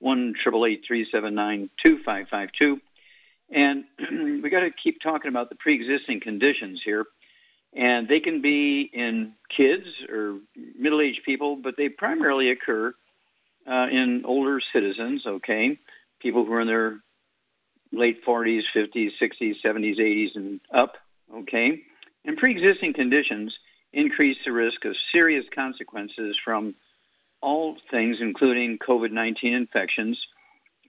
1 379 2552. And we got to keep talking about the pre existing conditions here. And they can be in kids or middle aged people, but they primarily occur uh, in older citizens, okay? People who are in their late 40s, 50s, 60s, 70s, 80s, and up, okay? And pre existing conditions increase the risk of serious consequences from all things, including COVID 19 infections,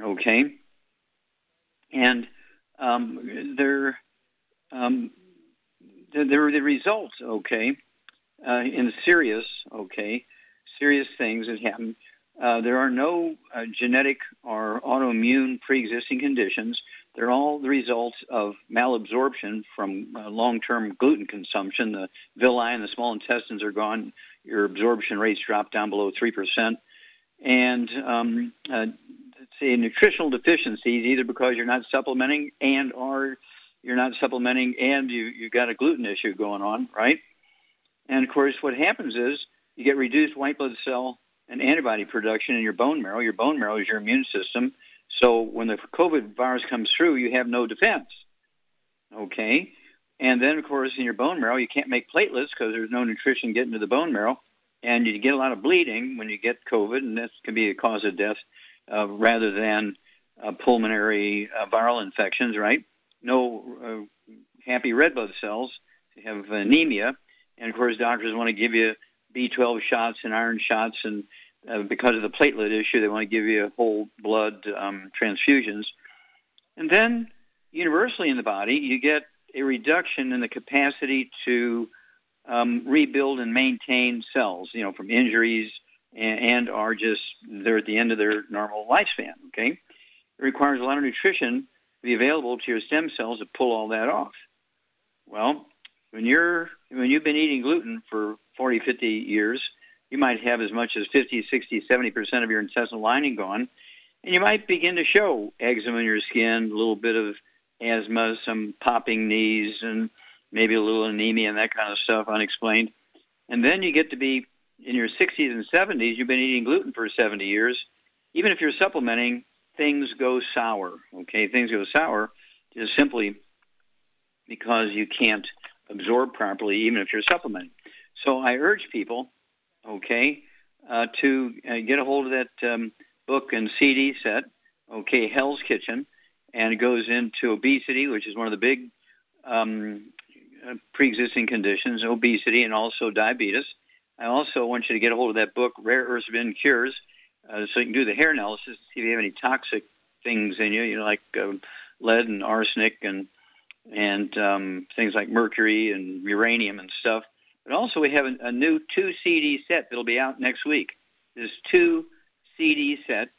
okay? And um, they're, um, they're the results, okay, uh, in serious, okay, serious things that happen uh, there are no uh, genetic or autoimmune pre-existing conditions. They're all the results of malabsorption from uh, long-term gluten consumption. The villi and the small intestines are gone. Your absorption rates drop down below three percent, and um, uh, say nutritional deficiencies either because you're not supplementing and or you're not supplementing and you you've got a gluten issue going on, right? And of course, what happens is you get reduced white blood cell and antibody production in your bone marrow. Your bone marrow is your immune system. So when the COVID virus comes through, you have no defense. Okay? And then, of course, in your bone marrow, you can't make platelets because there's no nutrition getting to the bone marrow. And you get a lot of bleeding when you get COVID, and this can be a cause of death uh, rather than uh, pulmonary uh, viral infections, right? No uh, happy red blood cells. You have anemia. And, of course, doctors want to give you B12 shots and iron shots, and uh, because of the platelet issue, they want to give you whole blood um, transfusions. And then, universally in the body, you get a reduction in the capacity to um, rebuild and maintain cells, you know, from injuries and, and are just they're at the end of their normal lifespan. Okay, it requires a lot of nutrition to be available to your stem cells to pull all that off. Well, when you're when you've been eating gluten for 40, 50 years, you might have as much as 50, 60, 70% of your intestinal lining gone. And you might begin to show eczema in your skin, a little bit of asthma, some popping knees, and maybe a little anemia and that kind of stuff unexplained. And then you get to be in your 60s and 70s, you've been eating gluten for 70 years. Even if you're supplementing, things go sour. Okay, things go sour just simply because you can't absorb properly, even if you're supplementing. So I urge people, okay, uh, to uh, get a hold of that um, book and CD set, okay, Hell's Kitchen, and goes into obesity, which is one of the big um, uh, pre-existing conditions, obesity, and also diabetes. I also want you to get a hold of that book, Rare Earths Forbidden Cures, uh, so you can do the hair analysis to see if you have any toxic things in you, you know, like uh, lead and arsenic and and um, things like mercury and uranium and stuff. But also, we have a, a new two CD set that'll be out next week. This two CD set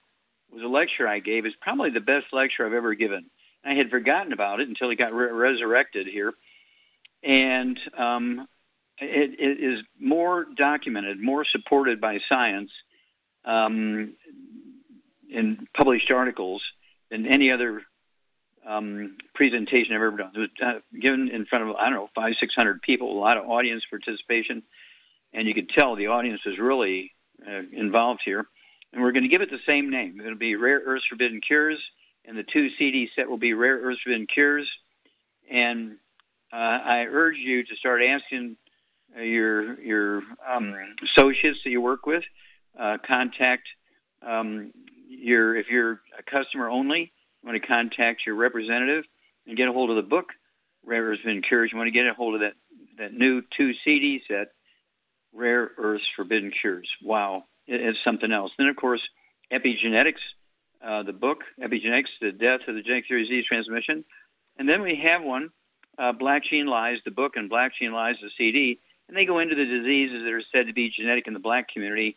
was a lecture I gave. It's probably the best lecture I've ever given. I had forgotten about it until it got re- resurrected here, and um, it, it is more documented, more supported by science um, in published articles than any other um, presentation I've ever done. It was uh, given in front of I don't know five six hundred people, a lot of audience participation, and you could tell the audience was really uh, involved here. And we're going to give it the same name. It'll be Rare Earths Forbidden Cures, and the two CD set will be Rare Earths Forbidden Cures. And uh, I urge you to start asking uh, your your um, associates that you work with, uh, contact Um, you're, if you're a customer only, you want to contact your representative and get a hold of the book. Rare Earths Forbidden Cures. You want to get a hold of that, that new two CD set, Rare Earths Forbidden Cures. Wow, it's something else. Then, of course, Epigenetics, uh, the book, Epigenetics, The Death of the Genetic Theory of Disease Transmission. And then we have one, uh, Black Gene Lies, the book, and Black Gene Lies, the CD. And they go into the diseases that are said to be genetic in the black community,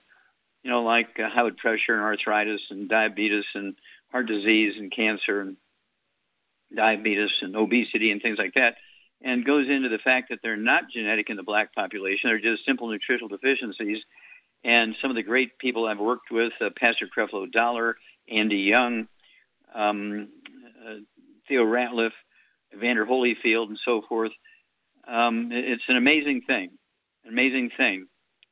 you know, like uh, high blood pressure and arthritis and diabetes and heart disease and cancer and diabetes and obesity and things like that, and goes into the fact that they're not genetic in the black population. They're just simple nutritional deficiencies. And some of the great people I've worked with, uh, Pastor Creflo Dollar, Andy Young, um, uh, Theo Ratliff, Evander Holyfield, and so forth. Um, it's an amazing thing, an amazing thing.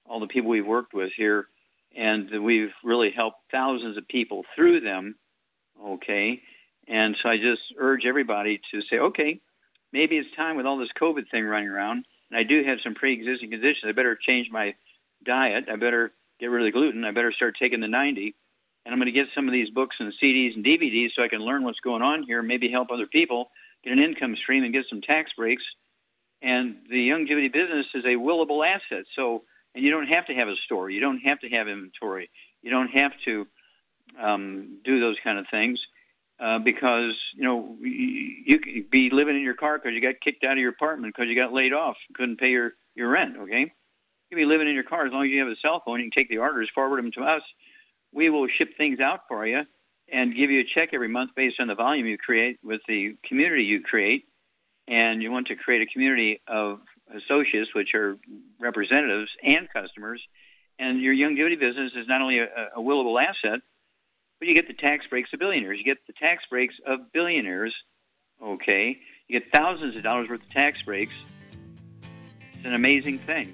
All the people we've worked with here, and we've really helped thousands of people through them. Okay, and so I just urge everybody to say, okay, maybe it's time with all this COVID thing running around, and I do have some pre-existing conditions. I better change my diet. I better get rid of the gluten. I better start taking the 90. And I'm going to get some of these books and CDs and DVDs so I can learn what's going on here, maybe help other people get an income stream and get some tax breaks. And the Youngevity business is a willable asset. So, and you don't have to have a store. You don't have to have inventory. You don't have to um, do those kind of things uh, because you know you, you could be living in your car because you got kicked out of your apartment because you got laid off, couldn't pay your your rent. Okay, you can be living in your car as long as you have a cell phone. You can take the orders, forward them to us. We will ship things out for you and give you a check every month based on the volume you create with the community you create. And you want to create a community of associates, which are representatives and customers. And your young longevity business is not only a, a willable asset, but you get the tax breaks of billionaires. You get the tax breaks of billionaires. Okay, you get thousands of dollars worth of tax breaks. It's an amazing thing.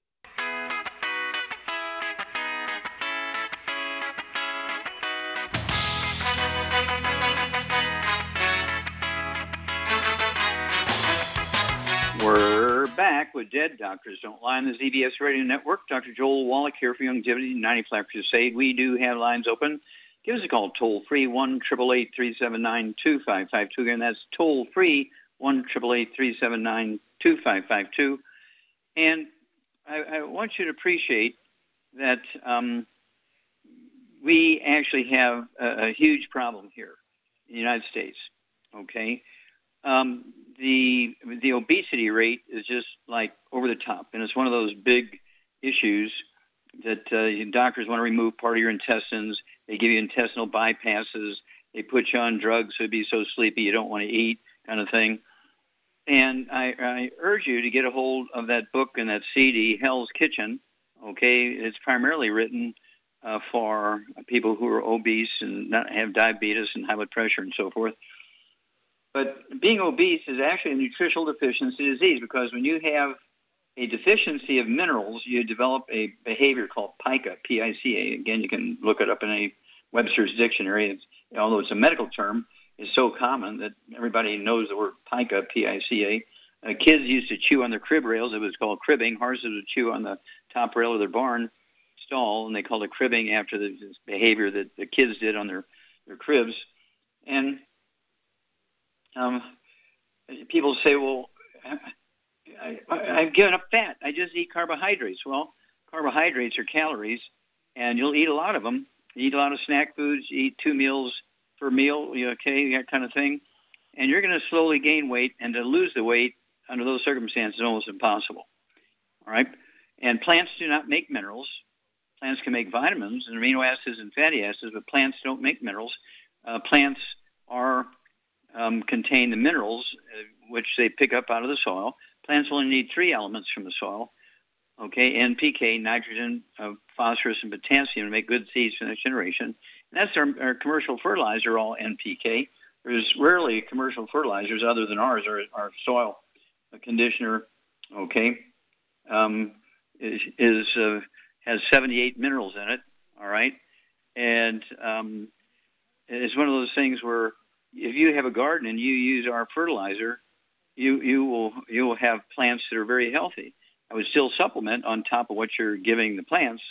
We're back with Dead Doctors Don't Lie on the ZBS Radio Network. Dr. Joel Wallach here for Youngevity 95 Crusade. We do have lines open. Give us a call toll free 1 379 2552. Again, that's toll free 1 379 2552. And I, I, want you to appreciate that um, we actually have a, a, huge problem here in the United States. Okay, um, the the obesity rate is just like over the top, and it's one of those big issues that uh, doctors want to remove part of your intestines. They give you intestinal bypasses. They put you on drugs so you be so sleepy you don't want to eat, kind of thing. And I, I urge you to get a hold of that book and that CD, Hell's Kitchen. Okay, it's primarily written uh, for people who are obese and not have diabetes and high blood pressure and so forth. But being obese is actually a nutritional deficiency disease because when you have a deficiency of minerals, you develop a behavior called pica, P-I-C-A. Again, you can look it up in a Webster's dictionary. It's, although it's a medical term, it's so common that everybody knows the word pica, P-I-C-A. Uh, kids used to chew on their crib rails. It was called cribbing. Horses would chew on the top rail of their barn stall, and they called it cribbing after the behavior that the kids did on their, their cribs. And um, people say, well, I, I've given up fat. I just eat carbohydrates. Well, carbohydrates are calories, and you'll eat a lot of them. You eat a lot of snack foods. You eat two meals per meal, okay, that kind of thing. And you're going to slowly gain weight, and to lose the weight under those circumstances is almost impossible. All right? And plants do not make minerals. Plants can make vitamins and amino acids and fatty acids, but plants don't make minerals. Uh, plants are um, contain the minerals uh, which they pick up out of the soil. Plants only need three elements from the soil, okay, NPK, nitrogen, uh, phosphorus, and potassium to make good seeds for the next generation. And that's our, our commercial fertilizer, all NPK. There's rarely commercial fertilizers other than ours, our, our soil conditioner, okay, um, is, is uh, has 78 minerals in it, all right, and um, it's one of those things where if you have a garden and you use our fertilizer, you you will you will have plants that are very healthy. I would still supplement on top of what you're giving the plants,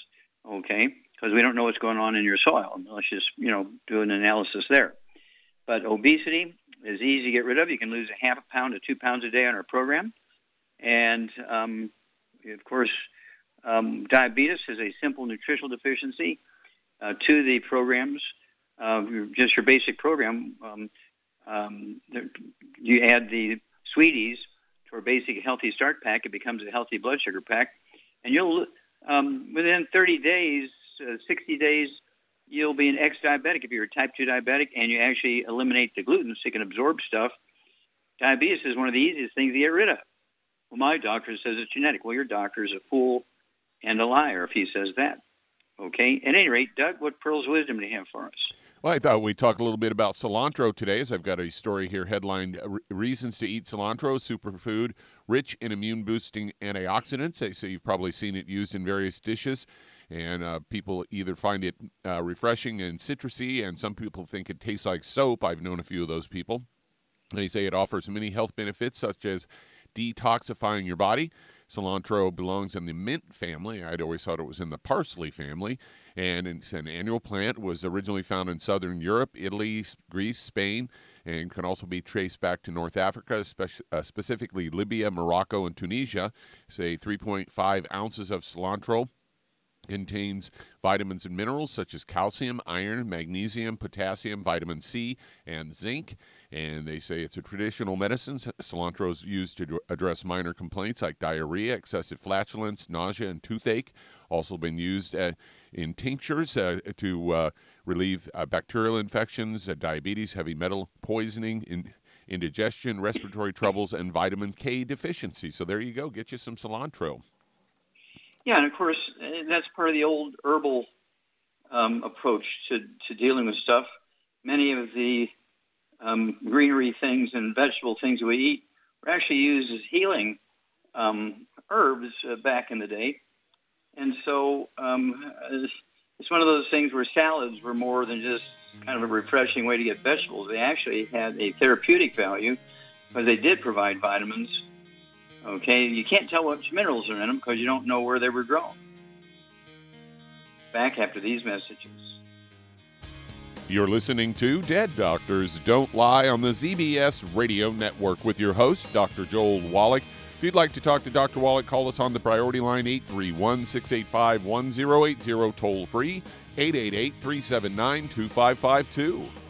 okay? because we don't know what's going on in your soil. Let's just you know do an analysis there. But obesity is easy to get rid of. You can lose a half a pound to two pounds a day on our program, and um, of course, um, diabetes is a simple nutritional deficiency. Uh, to the programs, uh, just your basic program, um, um, you add the sweeties to our basic healthy start pack. It becomes a healthy blood sugar pack, and you'll um, within 30 days uh, 60 days, you'll be an ex-diabetic if you're a type 2 diabetic and you actually eliminate the gluten so you can absorb stuff. Diabetes is one of the easiest things to get rid of. Well, my doctor says it's genetic. Well, your doctor is a fool and a liar if he says that. Okay. At any rate, Doug, what pearls of wisdom do you have for us? Well, I thought we'd talk a little bit about cilantro today, as I've got a story here headlined Reasons to Eat Cilantro, Superfood, Rich in Immune Boosting Antioxidants. Say you've probably seen it used in various dishes and uh, people either find it uh, refreshing and citrusy, and some people think it tastes like soap. I've known a few of those people. They say it offers many health benefits, such as detoxifying your body. Cilantro belongs in the mint family. I'd always thought it was in the parsley family. And an annual plant, was originally found in southern Europe, Italy, Greece, Spain, and can also be traced back to North Africa, uh, specifically Libya, Morocco, and Tunisia. Say 3.5 ounces of cilantro contains vitamins and minerals such as calcium, iron, magnesium, potassium, vitamin C, and zinc. And they say it's a traditional medicine. Cilantro is used to address minor complaints like diarrhea, excessive flatulence, nausea, and toothache. Also been used uh, in tinctures uh, to uh, relieve uh, bacterial infections, diabetes, heavy metal poisoning, in, indigestion, respiratory troubles, and vitamin K deficiency. So there you go. Get you some cilantro. Yeah, and of course that's part of the old herbal um, approach to, to dealing with stuff. Many of the um, greenery things and vegetable things we eat were actually used as healing um, herbs uh, back in the day. And so um, it's one of those things where salads were more than just kind of a refreshing way to get vegetables. They actually had a therapeutic value because they did provide vitamins Okay, you can't tell which minerals are in them because you don't know where they were grown. Back after these messages. You're listening to Dead Doctors Don't Lie on the ZBS Radio Network with your host, Dr. Joel Wallach. If you'd like to talk to Dr. Wallach, call us on the priority line 831 685 1080, toll free 888 379 2552.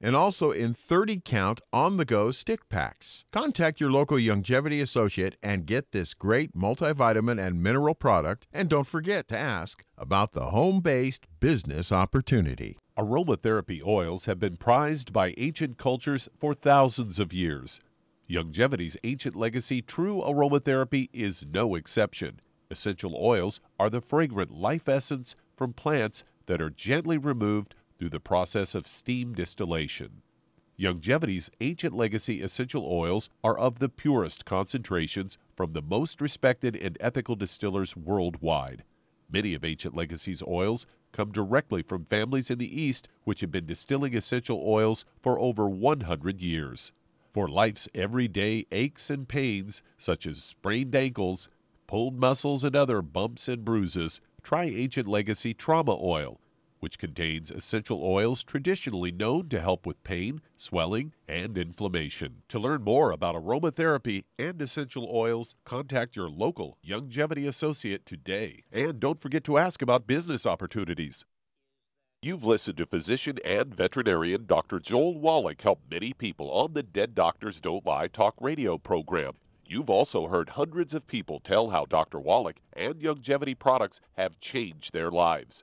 and also in 30 count on the go stick packs. Contact your local Youngevity associate and get this great multivitamin and mineral product. And don't forget to ask about the home based business opportunity. Aromatherapy oils have been prized by ancient cultures for thousands of years. Youngevity's ancient legacy, True Aromatherapy, is no exception. Essential oils are the fragrant life essence from plants that are gently removed through the process of steam distillation. Youngevity's ancient legacy essential oils are of the purest concentrations from the most respected and ethical distillers worldwide. Many of Ancient Legacy's oils come directly from families in the East which have been distilling essential oils for over 100 years. For life's everyday aches and pains, such as sprained ankles, pulled muscles, and other bumps and bruises, try Ancient Legacy Trauma Oil which contains essential oils traditionally known to help with pain, swelling, and inflammation. To learn more about aromatherapy and essential oils, contact your local Youngevity associate today. And don't forget to ask about business opportunities. You've listened to physician and veterinarian Dr. Joel Wallach help many people on the Dead Doctors Don't Lie talk radio program. You've also heard hundreds of people tell how Dr. Wallach and Youngevity products have changed their lives.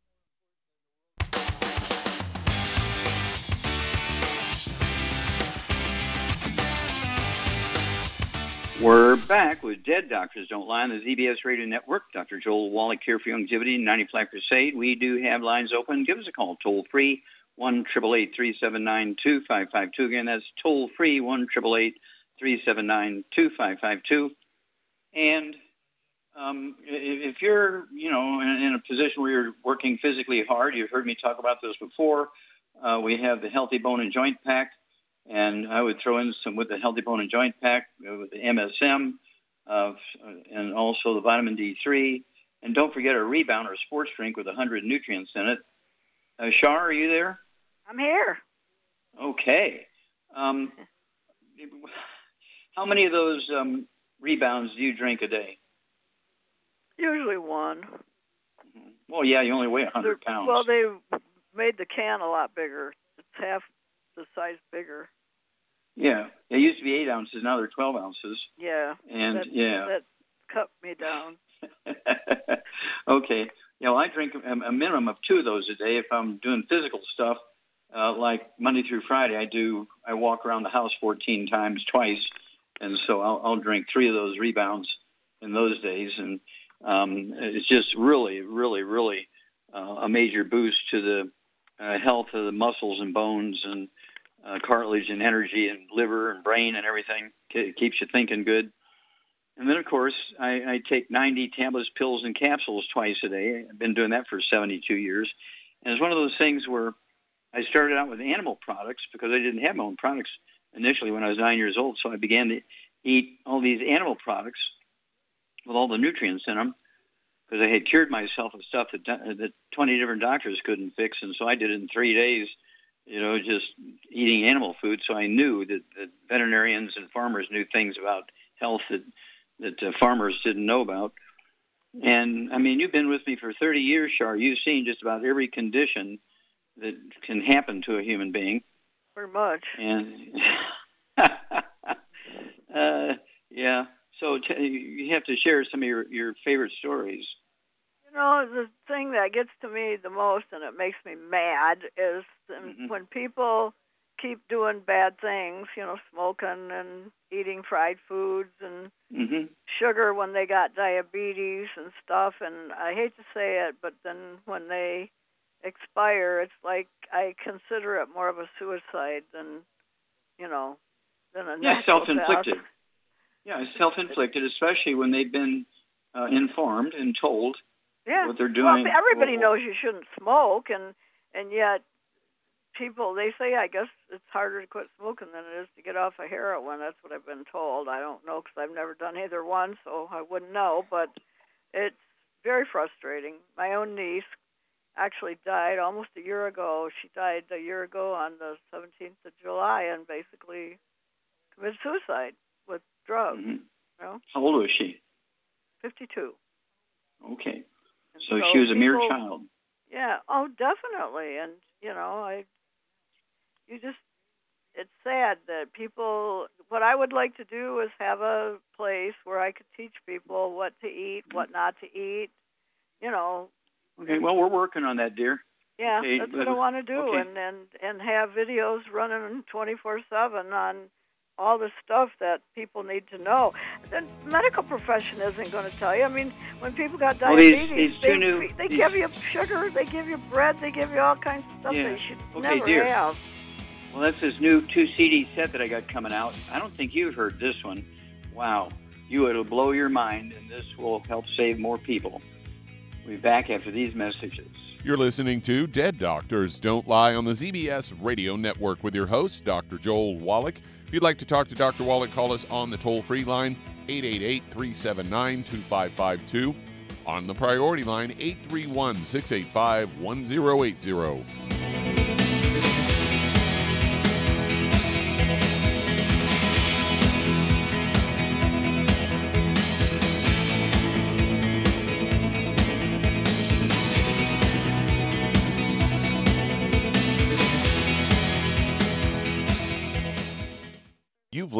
We're back with Dead Doctors Don't Lie on the ZBS Radio Network. Dr. Joel Wallach here for Youngevity, 90 Flat Crusade. We do have lines open. Give us a call toll free, 1 379 2552. Again, that's toll free, 1 379 2552. And um, if you're, you know, in, in, a position where you're working physically hard, you've heard me talk about this before. Uh, we have the Healthy Bone and Joint Pack and I would throw in some with the Healthy Bone and Joint Pack uh, with the MSM, uh, and also the vitamin D3. And don't forget a rebound or a sports drink with 100 nutrients in it. Uh, Shar, are you there? I'm here. Okay. Um, how many of those um, rebounds do you drink a day? Usually one. Well, yeah, you only weigh 100 pounds. Well, they made the can a lot bigger. It's half the size bigger. Yeah, they used to be eight ounces. Now they're twelve ounces. Yeah. And that, yeah, that cut me down. okay. You know, I drink a, a minimum of two of those a day if I'm doing physical stuff. Uh, like Monday through Friday, I do. I walk around the house 14 times twice, and so I'll, I'll drink three of those rebounds in those days, and um, it's just really, really, really uh, a major boost to the uh, health of the muscles and bones and uh, cartilage and energy and liver and brain and everything. It keeps you thinking good. And then, of course, I, I take 90 tablets, pills, and capsules twice a day. I've been doing that for 72 years. And it's one of those things where I started out with animal products because I didn't have my own products initially when I was nine years old. So I began to eat all these animal products with all the nutrients in them because I had cured myself of stuff that, that 20 different doctors couldn't fix. And so I did it in three days, you know, just eating animal food. So I knew that, that veterinarians and farmers knew things about health that, that uh, farmers didn't know about. And I mean, you've been with me for 30 years, Char. You've seen just about every condition that can happen to a human being. Pretty much. And uh, yeah, so t- you have to share some of your, your favorite stories. You know, the thing that gets to me the most and it makes me mad is Mhm. when people keep doing bad things, you know, smoking and eating fried foods and hmm sugar when they got diabetes and stuff. And I hate to say it, but then when they expire, it's like I consider it more of a suicide than, you know, than a Yeah, self-inflicted. death. Yeah, self-inflicted, especially when they've been uh, informed and told Yeah. what they're doing. Well, everybody knows you shouldn't smoke, and and yet people they say I guess it's harder to quit smoking than it is to get off of heroin. That's what I've been told. I don't know because I've never done either one, so I wouldn't know. But it's very frustrating. My own niece actually died almost a year ago. She died a year ago on the 17th of July, and basically committed suicide with drugs. mhm. You know, How old was she? 52. Okay, And so she was a mere people- child. Yeah. Oh, definitely. And you know, I, you just, it's sad that people. What I would like to do is have a place where I could teach people what to eat, what not to eat. You know. Okay, well, we're working on that, dear. Yeah, Okay, that's what I want to do, okay. and and and have videos running 24/7 on all the stuff that people need to know. The medical profession isn't going to tell you. I mean, when people got Well, these- diabetes, these they, new- they these- give you sugar, they give you bread, they give you all kinds of stuff Yeah. they should Okay, never dear. have. Well, that's his new two CD set that I got coming out. I don't think you've heard this one. Wow, you it'll blow your mind, and this will help save more people. We'll be back after these messages. You're listening to Dead Doctors Don't Lie on the ZBS Radio Network with your host, Dr. Joel Wallach. If you'd like to talk to Dr. Wallach, call us on the toll free line, 888 379 2552. On the priority line, 831 685 1080.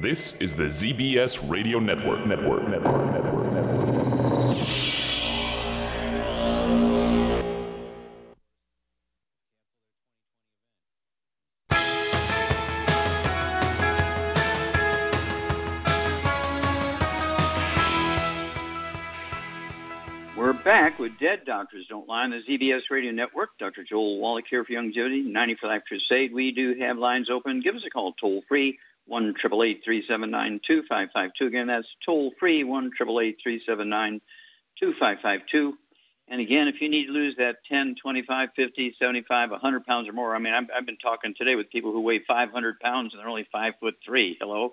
This is the ZBS Radio Network. Network. Network. Network. Network. We're back with Dead Doctors Don't Lie on the ZBS Radio Network. Dr. Joel Wallach here for Youngevity, 90 for Life Crusade. We do have lines open. Give us a call toll free, 1 2552 Again, that's toll free, one triple eight three seven nine two five five two. And again, if you need to lose that 10, 25, 50, 75, 100 pounds or more, I mean, I've, I've been talking today with people who weigh 500 pounds and they're only 5 foot 3. Hello?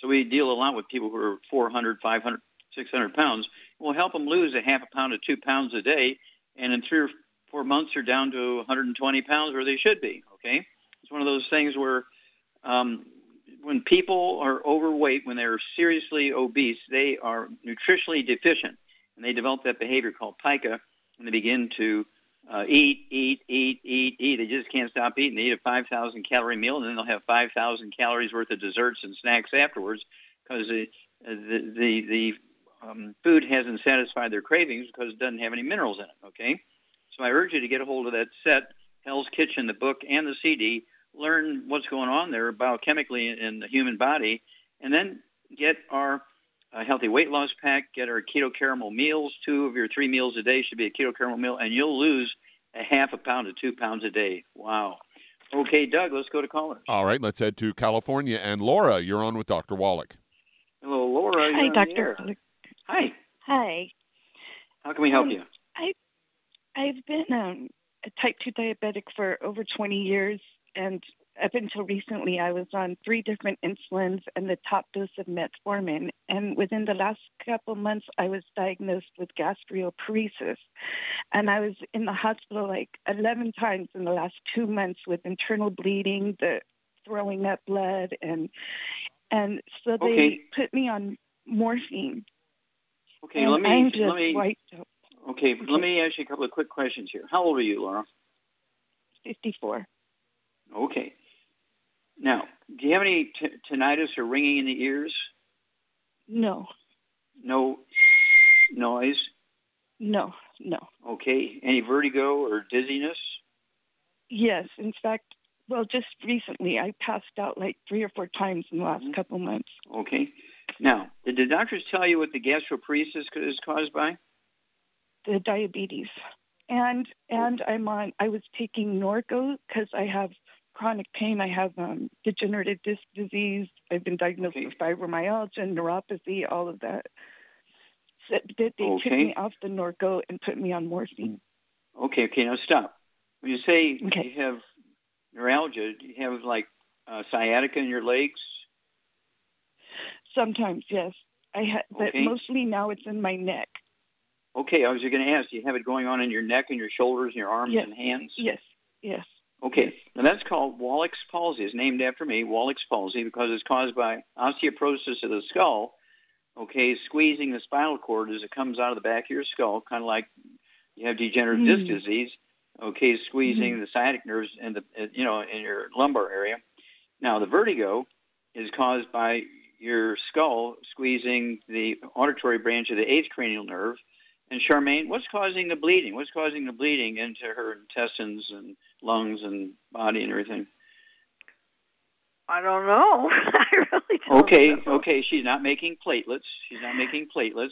So we deal a lot with people who are 400, 500, 600 pounds. We'll help them lose a half a pound to two pounds a day, and in three or four months, they're down to 120 pounds where they should be. Okay, it's one of those things where um, when people are overweight, when they're seriously obese, they are nutritionally deficient, and they develop that behavior called pica, and they begin to uh, eat, eat, eat, eat, eat. They just can't stop eating. They eat a 5,000 calorie meal, and then they'll have 5,000 calories worth of desserts and snacks afterwards because the the the, the um, food hasn't satisfied their cravings because it doesn't have any minerals in it. Okay, so I urge you to get a hold of that set, Hell's Kitchen, the book and the CD. Learn what's going on there biochemically in the human body, and then get our uh, healthy weight loss pack. Get our keto caramel meals. Two of your three meals a day should be a keto caramel meal, and you'll lose a half a pound to two pounds a day. Wow. Okay, Doug, let's go to callers. All right, let's head to California. And Laura, you're on with Dr. Wallach. Hello, Laura. Hi, Doctor. Hi. Hi. How can we help Um, you? I I've been um, a type two diabetic for over 20 years, and up until recently, I was on three different insulins and the top dose of metformin. And within the last couple months, I was diagnosed with gastroparesis, and I was in the hospital like 11 times in the last two months with internal bleeding, the throwing up blood, and and so they Okay. put me on morphine. Okay, and let me I'm just let me wiped out. okay, let me ask you a couple of quick questions here. How old are you, Laura? 54. Okay. Now, do you have any t- tinnitus or ringing in the ears? No, No noise. no, no. Okay. Any vertigo or dizziness? Yes, in fact, well, just recently I passed out like three or four times in the last Mhm. couple months. Okay. Now, did the doctors tell you what the gastroparesis is caused by? The diabetes, and and I'm on. I was taking Norco because I have chronic pain. I have um, degenerative disc disease. I've been diagnosed Okay. with fibromyalgia, and neuropathy, all of that. So they, they took me off the Norco and put me on morphine. Okay, okay, now stop. When you say Okay. you have neuralgia, do you have like uh, sciatica in your legs? Sometimes, yes. I ha- but Okay. mostly now it's in my neck. Okay, I was going to ask, do you have it going on in your neck and your shoulders and your arms Yes. and hands? Yes, yes. Okay, now that's called Wallach's palsy. It's named after me, Wallach's palsy, because it's caused by osteoporosis of the skull. Okay, squeezing the spinal cord as it comes out of the back of your skull, kind of like you have degenerative disc Mm. disease. Okay, squeezing the sciatic nerves in the you know in your lumbar area. Now the vertigo is caused by your skull squeezing the auditory branch of the eighth cranial nerve. And Charmaine, what's causing the bleeding? What's causing the bleeding into her intestines and lungs and body and everything? I don't know. I really don't Okay, know. okay, she's not making platelets. She's not making platelets.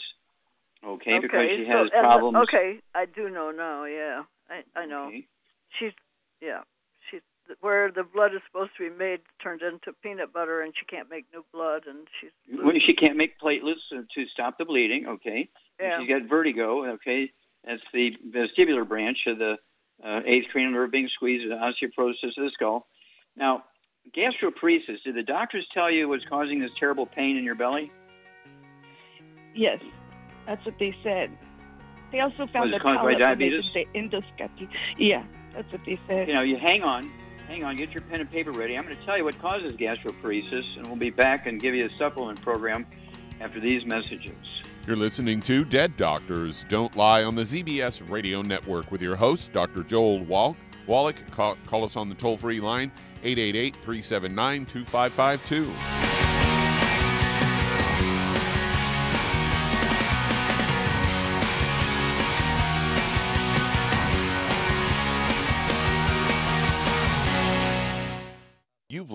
Okay, okay because she so- has the- problems. okay, I do know now. Yeah, I I know. Okay. She's yeah. She's where the blood is supposed to be made turned into peanut butter, and she can't make new blood, and she's Well, she can't make platelets to stop the bleeding. Okay. yeah. She's got vertigo. Okay, that's the vestibular branch of the uh, eighth cranial nerve being squeezed, the osteoporosis of the skull. Now, gastroparesis. Did the doctors tell you what's causing this terrible pain in your belly? Yes, that's what they said. They also found the caused by diabetes? endoscopy. Yeah, that's what they said. You know, you hang on, hang on, get your pen and paper ready. I'm going to tell you what causes gastroparesis, and we'll be back and give you a supplement program after these messages. You're listening to Dead Doctors Don't Lie on the ZBS Radio Network with your host, Dr. Joel Wall- Wallach. Call, call us on the toll free line, 888 379 2552.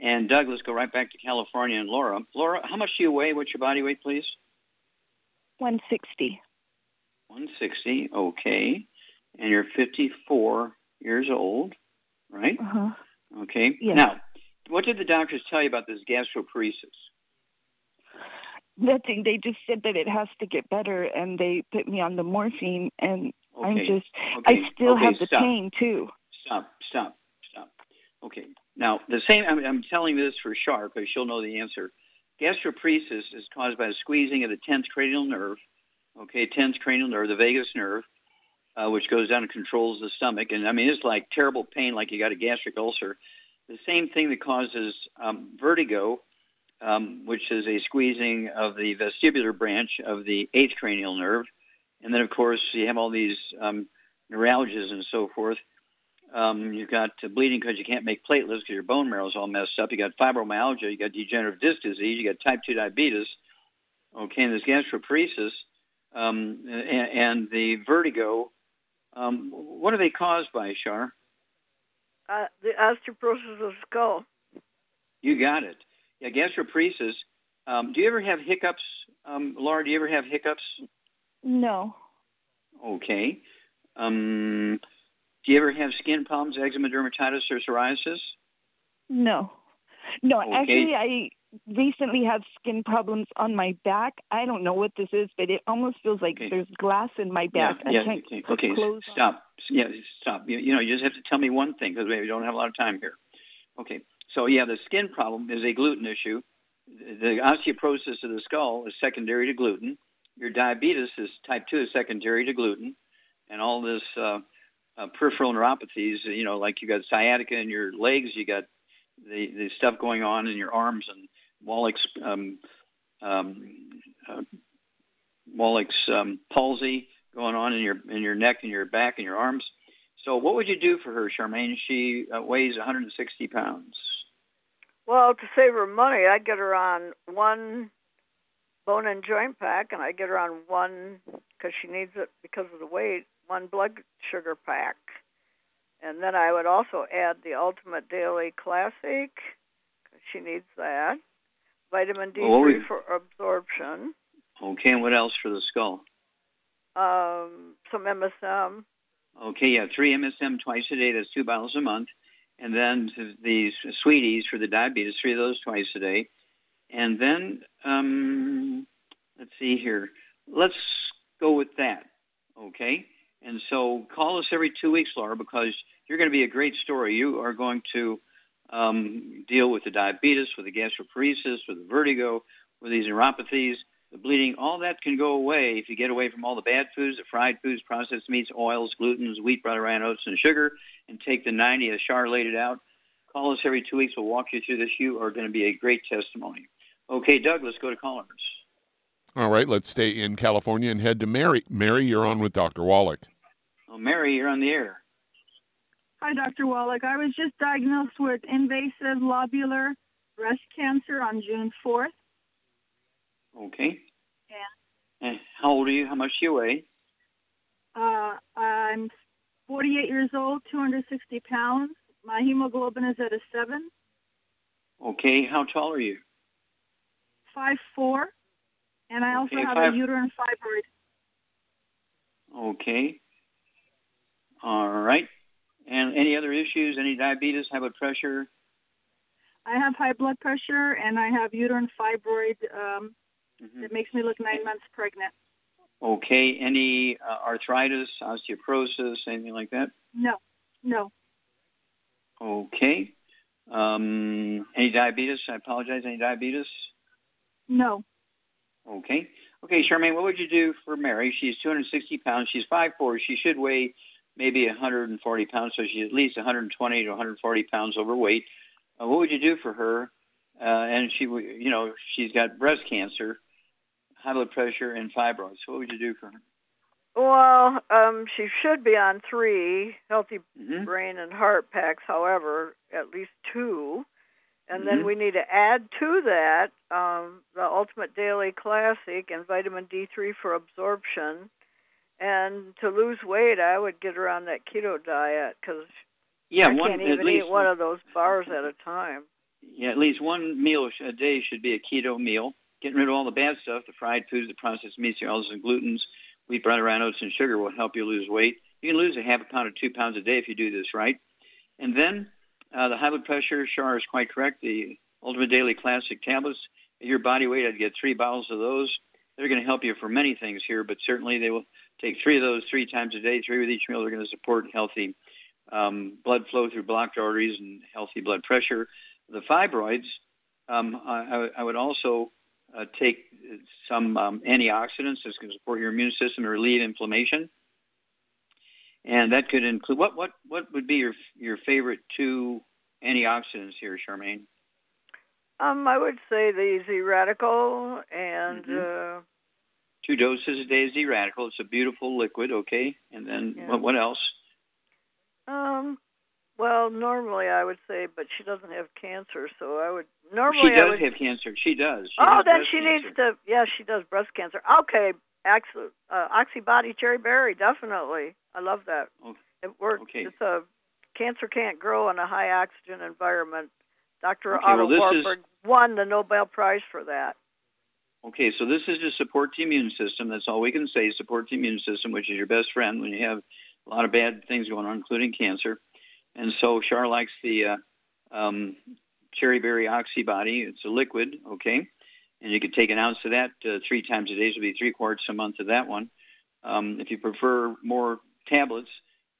And Doug, let's go right back to California and Laura. Laura, how much do you weigh? What's your body weight, please? 160. 160, okay. And you're 54 years old, right? Uh-huh. Okay. Yes. Now, what did the doctors tell you about this gastroparesis? Nothing. They just said that it has to get better, and they put me on the morphine, and I'm just, Okay. I still Okay, have the stop. pain too. Stop, stop, stop. Okay. Now, the same, I'm, I'm telling this for Sharp, because she'll know the answer. Gastroparesis is caused by squeezing of the 10th cranial nerve, okay, 10th cranial nerve, the vagus nerve, uh, which goes down and controls the stomach. And I mean, it's like terrible pain, like you got a gastric ulcer. The same thing that causes um, vertigo um, which is a squeezing of the vestibular branch of the eighth cranial nerve. And then, of course, you have all these um, neuralgias and so forth. Um, you've got uh, bleeding because you can't make platelets because your bone marrow is all messed up. You got fibromyalgia. You got degenerative disc disease. You got type two diabetes. Okay, and there's gastroparesis um, and, and, the vertigo. Um, what are they caused by, Shar? Uh, the osteoporosis of the skull. You got it. Yeah, gastroparesis. Um, do you ever have hiccups, um, Laura? Do you ever have hiccups? No. Okay. Do you ever have skin problems, eczema, dermatitis, or psoriasis? No. No, Okay. actually, I recently had skin problems on my back. I don't know what this is, but it almost feels like Okay. there's glass in my Yeah, back. I yeah. can't Okay, okay. clothes on. Stop. Yeah, stop. You, you know, you just have to tell me one thing because we don't have a lot of time here. Okay. So yeah, the skin problem is a gluten issue. The osteoporosis of the skull is secondary to gluten. Your diabetes is type two is secondary to gluten, and all this uh, uh, peripheral neuropathies. You know, like you got sciatica in your legs, you got the the stuff going on in your arms and Wallach's um, um, uh, Wallach's um, palsy going on in your in your neck and your back and your arms. So, what would you do for her, Charmaine? She uh, weighs 160 pounds. Well, to save her money, I'd get her on one bone and joint pack, and I'd get her on one because she needs it because of the weight. One blood sugar pack, and then I would also add the Ultimate Daily Classic because she needs that. Vitamin D3 Well, we- for absorption. Okay, and what else for the skull? Um, some MSM. Okay, yeah, three MSM twice a day. That's two bottles a month, and then th- these sweeties for the diabetes, three of those twice a day, and then um, let's see here. Let's go with that. Okay, and so call us every two weeks, Laura, because you're going to be a great story. You are going to um, deal with the diabetes, with the gastroparesis, with the vertigo, with these neuropathies, the bleeding. All that can go away if you get away from all the bad foods, the fried foods, processed meats, oils, glutens, wheat, butter, iron, oats, and sugar, and take the 90 as Char laid it out. Call us every two weeks. We'll walk you through this. You are going to be a great testimony. Okay, Doug, let's go to callers. All right, let's stay in California and head to Mary. Mary, you're on with Dr. Wallach. Oh, Mary, you're on the air. Hi, Dr. Wallach. I was just diagnosed with invasive lobular breast cancer on June 4th. Okay. Yeah. And how old are you? How much do you weigh? Uh, I'm 48 years old, 260 pounds. My hemoglobin is at a 7, Okay. How tall are you? 5'4", and I also Okay, have five- a uterine fibroid. Okay. All right. And any other issues? Any diabetes, high blood pressure? I have high blood pressure, and I have uterine fibroid um, Mm-hmm. that makes me look nine months pregnant. Okay. Any uh, arthritis, osteoporosis, anything like that? No, no, Okay. Um, any diabetes? I apologize. Any diabetes? no. Okay. Okay, Charmaine, what would you do for Mary? She's 260 pounds. She's 5'4". She should weigh maybe 140 pounds, so she's at least 120 to 140 pounds overweight. Uh, what would you do for her? Uh, and she, w- you know, she's got breast cancer, high blood pressure, and fibroids. What would you do for her? Well, um, she should be on three healthy Mhm. brain and heart packs. However, at least two, and then Mhm. we need to add to that um, the Ultimate Daily Classic and vitamin D3 for absorption. And to lose weight, I would get her on that keto diet because Yeah, I one can't at even least eat one of those bars at a time. Yeah, at least one meal a day should be a keto meal. Getting rid of all the bad stuff, the fried foods, the processed meats, the oils and glutens, wheat, butter, iron, oats, and sugar will help you lose weight. You can lose a half a pound or two pounds a day if you do this right. And then uh, the high blood pressure, Shar is quite correct. The Ultimate Daily Classic tablets, your body weight, I'd get three bottles of those. They're going to help you for many things here, but certainly they will take three of those three times a day. Three with each meal. They're going to support healthy um, blood flow through blocked arteries and healthy blood pressure. The fibroids, um, I, I would also uh, take some um, antioxidants that's going to support your immune system and relieve inflammation. And that could include what what what would be your your favorite two antioxidants here, Charmaine? Um, I would say the Z Radical and Mhm. uh, Two doses a day of Z Radical. It's a beautiful liquid, okay? And then Yeah. what, what else? um, well, normally I would say, but she doesn't have cancer, so I would she normally I does would. have cancer. She does. She oh, then she cancer. needs to. Yeah, she does breast cancer. Okay, Oxy, uh, Oxybody Cherry Berry, definitely. I love that. Okay. It works. Okay. It's a cancer can't grow in a high oxygen environment. Dr. Okay, Otto well, this is- Warburg won the Nobel Prize for that. Okay, so this is to support the immune system. That's all we can say. Support the immune system, which is your best friend when you have a lot of bad things going on, including cancer. And so Char likes the uh, um, cherry berry oxybody. It's a liquid, okay, and you could take an ounce of that uh, three times a day. So it'd be three quarts a month of that one. Um, if you prefer more tablets,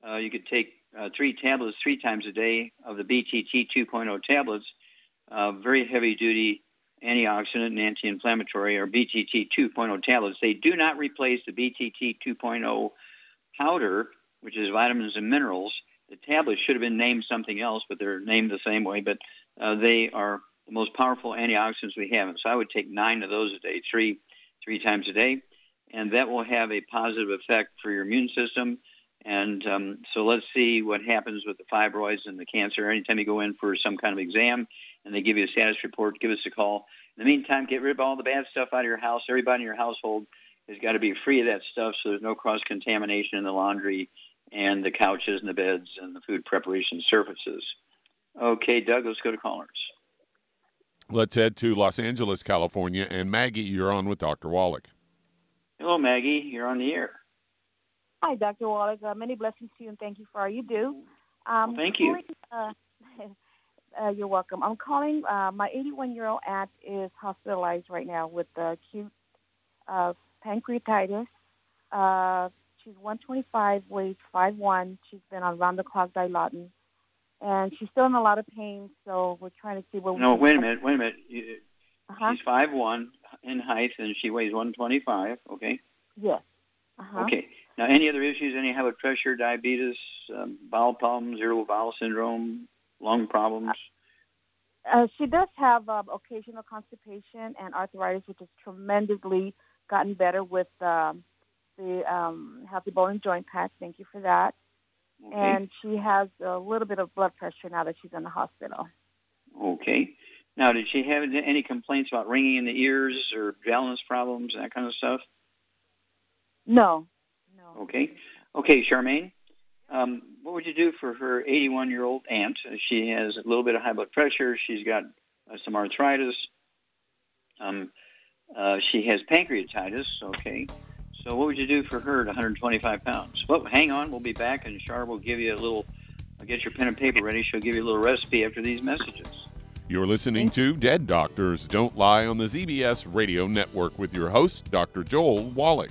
uh, you could take uh, three tablets three times a day of the BTT 2.0 tablets. Uh, very heavy duty antioxidant and anti-inflammatory or BTT 2.0 tablets. They do not replace the BTT 2.0 powder, which is vitamins and minerals. The tablets should have been named something else, but they're named the same way. But uh, they are the most powerful antioxidants we have. So I would take nine of those a day, three three times a day, and that will have a positive effect for your immune system. And um, so let's see what happens with the fibroids and the cancer. Anytime you go in for some kind of exam and they give you a status report, give us a call. In the meantime, get rid of all the bad stuff out of your house. Everybody in your household has got to be free of that stuff so there's no cross contamination in the laundry and the couches and the beds and the food preparation surfaces. Okay, Doug, let's go to callers. Let's head to Los Angeles, California. And Maggie, you're on with Dr. Wallach. Hello, Maggie. You're on the air. Hi, Dr. Wallach. Uh, many blessings to you, and thank you for all you do. Um, Well, thank you. calling, Uh, uh, you're welcome. I'm calling. Uh, my 81 year old aunt is hospitalized right now with uh, acute uh, pancreatitis. Uh, she's 125, weighs 5'1. She's been on round the clock Dilaudid, and she's still in a lot of pain. So we're trying to see what. No, wait a minute. Wait a minute. You, Uh-huh. She's five one in height and she weighs 125. Okay. Yes. Uh-huh. Okay. Now, any other issues? Any high blood pressure, diabetes, um, bowel problems, irritable bowel syndrome, lung problems? Uh, she does have um, occasional constipation and arthritis, which has tremendously gotten better with um, the um, Healthy Bone and Joint Pack. Thank you for that. Okay. And she has a little bit of blood pressure now that she's in the hospital. Okay. Now, did she have any complaints about ringing in the ears or balance problems, and that kind of stuff? No. No. Okay. Okay, Charmaine. Um, what would you do for her 81 year old aunt? She has a little bit of high blood pressure. She's got uh, some arthritis. Um, uh, she has pancreatitis. Okay. So what would you do for her at 125 pounds? Well, hang on. We'll be back, and Char will give you a little. I'll get your pen and paper ready. She'll give you a little recipe after these messages. You're listening to Dead Doctors Don't Lie on the ZBS Radio Network with your host, Dr. Joel Wallach.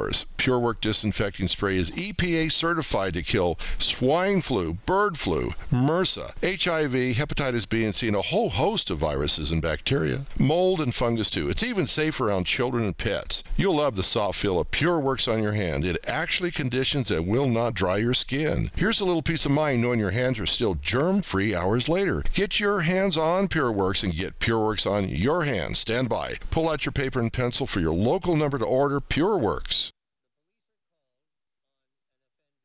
PureWork disinfecting spray is EPA certified to kill swine flu, bird flu, MRSA, HIV, hepatitis B and C, and a whole host of viruses and bacteria. Mold and fungus too. It's even safe around children and pets. You'll love the soft feel of PureWorks on your hand. It actually conditions and will not dry your skin. Here's a little peace of mind knowing your hands are still germ-free hours later. Get your hands on PureWorks and get PureWorks on your hands. Stand by. Pull out your paper and pencil for your local number to order PureWorks.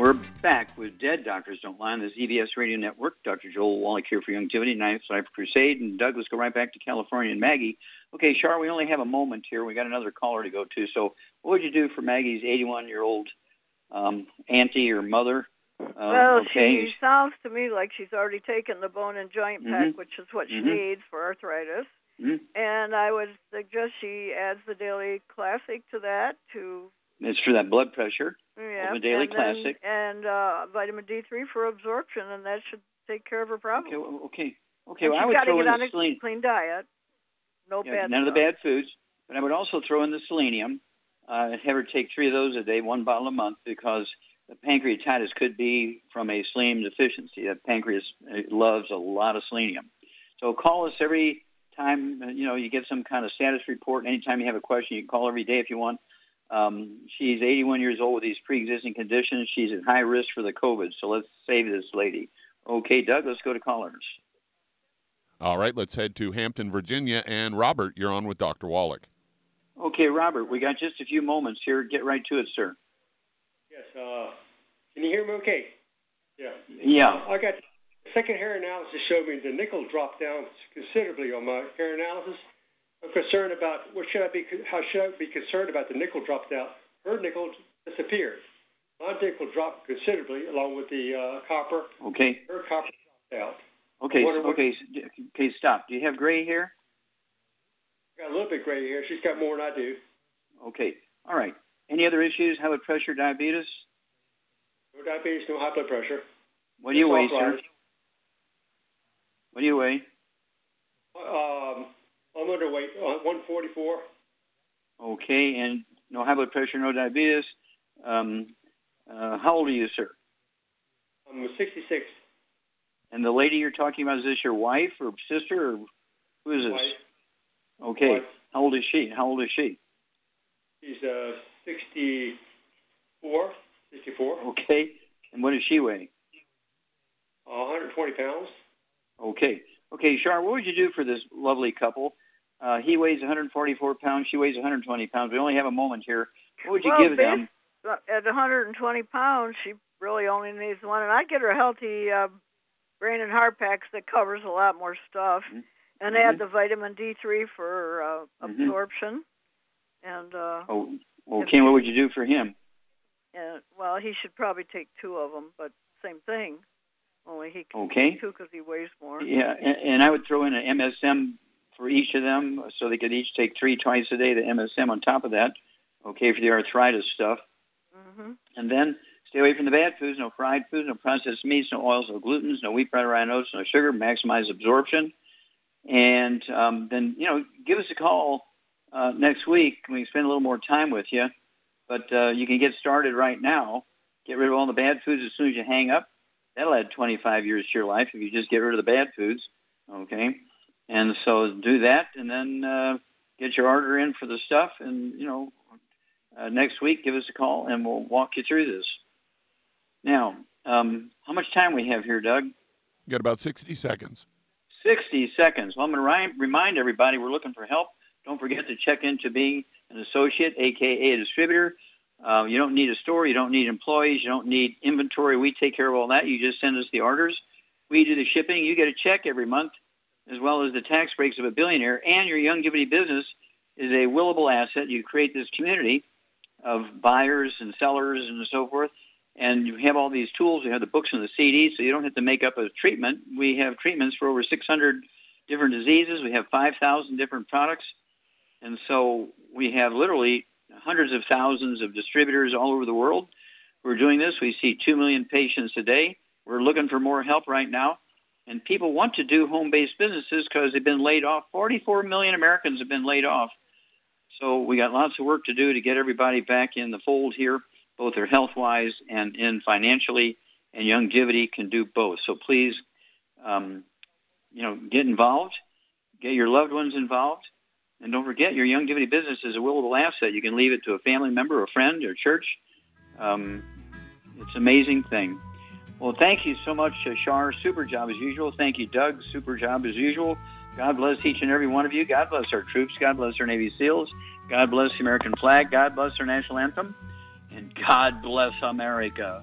We're back with Dead Doctors Don't Lie on the ZBS Radio Network. Dr. Joel Wallach here for Youngevity, Ninth Cypher Crusade. And Doug, let's go right back to California and Maggie. Okay, Char, we only have a moment here. We got another caller to go to. So, what would you do for Maggie's 81 year old um, auntie or mother? Uh, well, okay. she sounds to me like she's already taken the bone and joint pack, Mhm. which is what she Mhm. needs for arthritis. Mhm. And I would suggest she adds the Daily Classic to that to It's for that blood pressure. yeah, Daily and then- Classic. and uh, vitamin D3 for absorption, and that should take care of her problem. Okay, well, okay. Okay, well, I would got to throw get in on the a selenium. clean diet. No Yeah, bad none of the bad foods. But I would also throw in the selenium. Uh, have her take three of those a day, one bottle a month, because the pancreatitis could be from a selenium deficiency. That pancreas uh, loves a lot of selenium. So call us every time uh, you know you get some kind of status report. Anytime you have a question, you can call every day if you want. Um, she's 81 years old with these pre-existing conditions. She's at high risk for the COVID. So let's save this lady. Okay, Doug, let's go to callers. All right, let's head to Hampton, Virginia. And Robert, you're on with Dr. Wallach. Okay, Robert, we got just a few moments here. Get right to it, sir. Yes. Uh, can you hear me okay? Yeah. Yeah. I got second hair analysis showed me the nickel dropped down considerably on my hair analysis. I'm concerned about what should I be? How should I be concerned about the nickel dropped out? Her nickel disappeared. My nickel dropped considerably along with the uh, copper. Okay. Her copper dropped out. Okay. Okay. Okay. Stop. Do you have gray hair? Got a little bit gray hair. She's got more than I do. Okay. All right. Any other issues? High blood pressure, diabetes? No diabetes, no high blood pressure. What do you weigh, sir? What do you weigh? Underweight, uh, 144. Okay. And no high blood pressure, no diabetes. Um, uh, how old are you, sir? I'm 66. And the lady you're talking about is this your wife or sister or who is this? Wife. Okay. Wife. How old is she? How old is she? She's uh, 64. 64. Okay. And what does she weigh? Uh, 120 pounds. Okay. Okay, Char, what would you do for this lovely couple? Uh, he weighs 144 pounds. She weighs 120 pounds. We only have a moment here. What would you well, give them? uh, At 120 pounds, she really only needs one, and I'd get her a healthy uh, brain and heart packs that covers a lot more stuff, and add Mhm. the vitamin D3 for uh, Mhm. absorption. And uh, Oh, okay. What would you do for him? and well, he should probably take two of them, but same thing. Only he can Okay. too because he weighs more. Yeah, and, and I would throw in an MSM for each of them, so they could each take three twice a day. The MSM on top of that, okay, for the arthritis stuff. Mm-hmm. And then stay away from the bad foods: no fried foods, no processed meats, no oils, no glutens, no wheat, bread, rye, oats, no sugar. Maximize absorption. And um, then you know, give us a call uh, next week. We can spend a little more time with you, but uh, you can get started right now. Get rid of all the bad foods as soon as you hang up. That'll add 25 years to your life if you just get rid of the bad foods. Okay, and so do that, and then uh, get your order in for the stuff, and you know, uh, next week give us a call, and we'll walk you through this. Now, um, how much time we have here, Doug? You got about 60 seconds. 60 seconds. Well, I'm going to ri- remind everybody we're looking for help. Don't forget to check into being an associate, aka a distributor. Uh, you don't need a store. You don't need employees. You don't need inventory. We take care of all that. You just send us the orders. We do the shipping. You get a check every month, as well as the tax breaks of a billionaire. And your Youngevity business is a willable asset. You create this community of buyers and sellers and so forth. And you have all these tools. You have the books and the CDs, so you don't have to make up a treatment. We have treatments for over 600 different diseases. We have 5,000 different products. And so we have literally hundreds of thousands of distributors all over the world who are doing this. We see 2 million patients a day. We're looking for more help right now. And people want to do home based businesses because they've been laid off. 44 million Americans have been laid off. So we got lots of work to do to get everybody back in the fold here, both their health wise and in financially. And Youngevity can do both. So please, um, you know, get involved, get your loved ones involved. And don't forget, your Youngevity business is a willable asset. You can leave it to a family member, a friend, or church. Um, it's an amazing thing. Well, thank you so much, uh, Shar. Super job as usual. Thank you, Doug. Super job as usual. God bless each and every one of you. God bless our troops. God bless our Navy SEALs. God bless the American flag. God bless our national anthem. And God bless America.